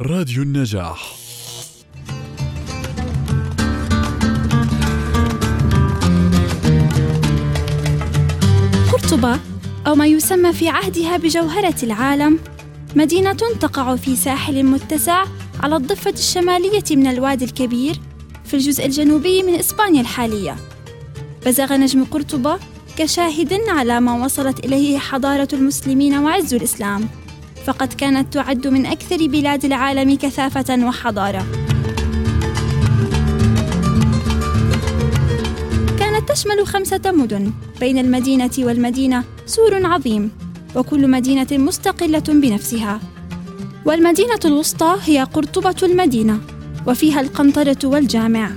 راديو النجاح. قرطبة أو ما يسمى في عهدها بجوهرة العالم مدينة تقع في ساحل متسع على الضفة الشمالية من الوادي الكبير في الجزء الجنوبي من إسبانيا الحالية. بزغ نجم قرطبة كشاهد على ما وصلت إليه حضارة المسلمين وعز الإسلام. فقد كانت تعد من أكثر بلاد العالم كثافة وحضارة. كانت تشمل خمسة مدن بين المدينة والمدينة سور عظيم وكل مدينة مستقلة بنفسها. والمدينة الوسطى هي قرطبة المدينة وفيها القنطرة والجامع.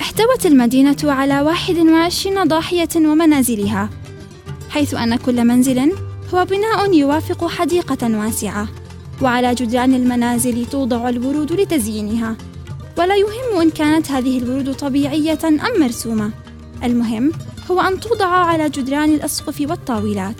احتوت المدينة على 21 ضاحية ومنازلها حيث أن كل منزل هو بناء يوافق حديقة واسعة وعلى جدران المنازل توضع الورود لتزيينها. ولا يهم إن كانت هذه الورود طبيعية أم مرسومة. المهم هو أن توضع على جدران الأسقف والطاولات.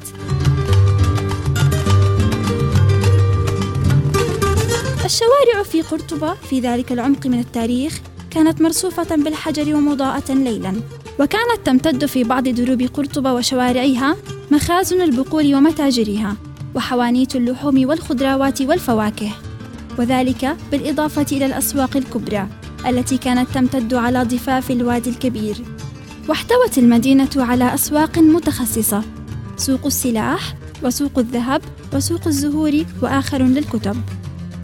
الشوارع في قرطبة في ذلك العمق من التاريخ كانت مرصوفة بالحجر ومضاءة ليلاً. وكانت تمتد في بعض دروب قرطبة وشوارعها مخازن البقول ومتاجرها وحوانيت اللحوم والخضروات والفواكه وذلك بالإضافة إلى الأسواق الكبرى التي كانت تمتد على ضفاف الوادي الكبير. واحتوت المدينة على أسواق متخصصة سوق السلاح وسوق الذهب وسوق الزهور وآخر للكتب.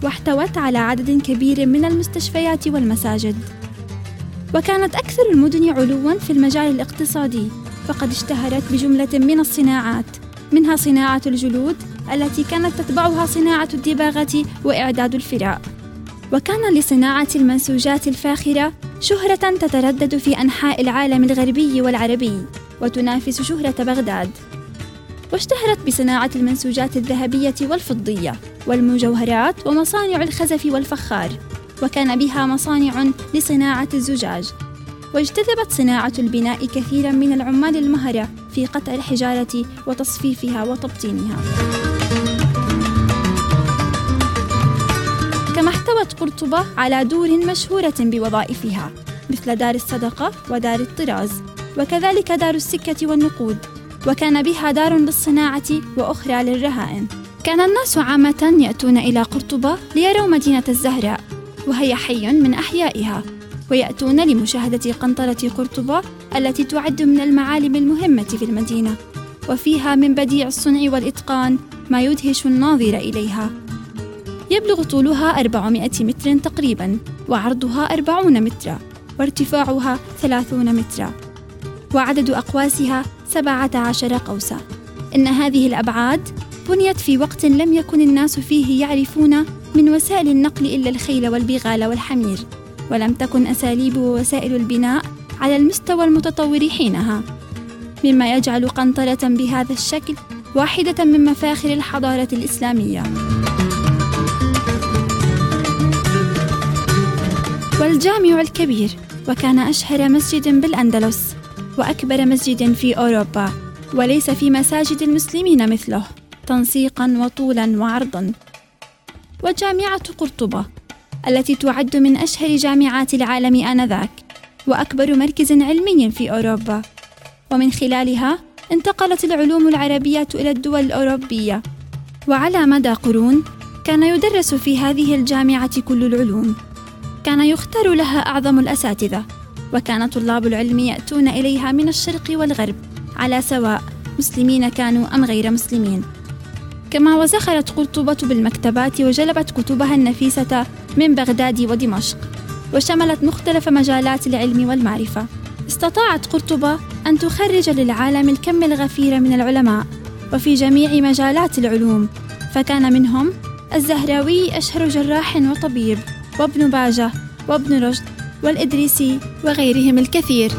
واحتوت على عدد كبير من المستشفيات والمساجد. وكانت أكثر المدن علوا في المجال الاقتصادي فقد اشتهرت بجملة من الصناعات منها صناعة الجلود التي كانت تتبعها صناعة الدباغة وإعداد الفراء. وكان لصناعة المنسوجات الفاخرة شهرة تتردد في أنحاء العالم الغربي والعربي وتنافس شهرة بغداد. واشتهرت بصناعة المنسوجات الذهبية والفضية والمجوهرات ومصانع الخزف والفخار وكان بها مصانع لصناعة الزجاج. واجتذبت صناعة البناء كثيرا من العمال المهرة في قطع الحجارة وتصفيفها وتبطينها. كما احتوت قرطبة على دور مشهورة بوظائفها مثل دار الصدقة ودار الطراز وكذلك دار السكة والنقود وكان بها دار للصناعة وأخرى للرهائن. كان الناس عامة يأتون إلى قرطبة ليروا مدينة الزهراء وهي حي من أحيائها. ويأتون لمشاهدة قنطرة قرطبة التي تعد من المعالم المهمة في المدينة وفيها من بديع الصنع والإتقان ما يدهش الناظر إليها. يبلغ طولها 400 متر تقريبا وعرضها 40 مترا وارتفاعها 30 مترا وعدد أقواسها 17 قوسا. إن هذه الأبعاد بنيت في وقت لم يكن الناس فيه يعرفون من وسائل النقل إلا الخيل والبغال والحمير. ولم تكن أساليب ووسائل البناء على المستوى المتطور حينها مما يجعل قنطرة بهذا الشكل واحدة من مفاخر الحضارة الإسلامية. والجامع الكبير وكان أشهر مسجد بالأندلس وأكبر مسجد في أوروبا وليس في مساجد المسلمين مثله تنسيقا وطولا وعرضا. وجامعة قرطبة التي تعد من أشهر جامعات العالم آنذاك وأكبر مركز علمي في أوروبا. ومن خلالها انتقلت العلوم العربية إلى الدول الأوروبية. وعلى مدى قرون كان يدرس في هذه الجامعة كل العلوم. كان يختار لها أعظم الأساتذة وكان طلاب العلم يأتون إليها من الشرق والغرب على سواء مسلمين كانوا أم غير مسلمين. كما وزخرت قرطبة بالمكتبات وجلبت كتبها النفيسة من بغداد ودمشق وشملت مختلف مجالات العلم والمعرفة. استطاعت قرطبة أن تخرج للعالم الكم الغفير من العلماء وفي جميع مجالات العلوم فكان منهم الزهراوي أشهر جراح وطبيب وابن باجة وابن رشد والإدريسي وغيرهم الكثير.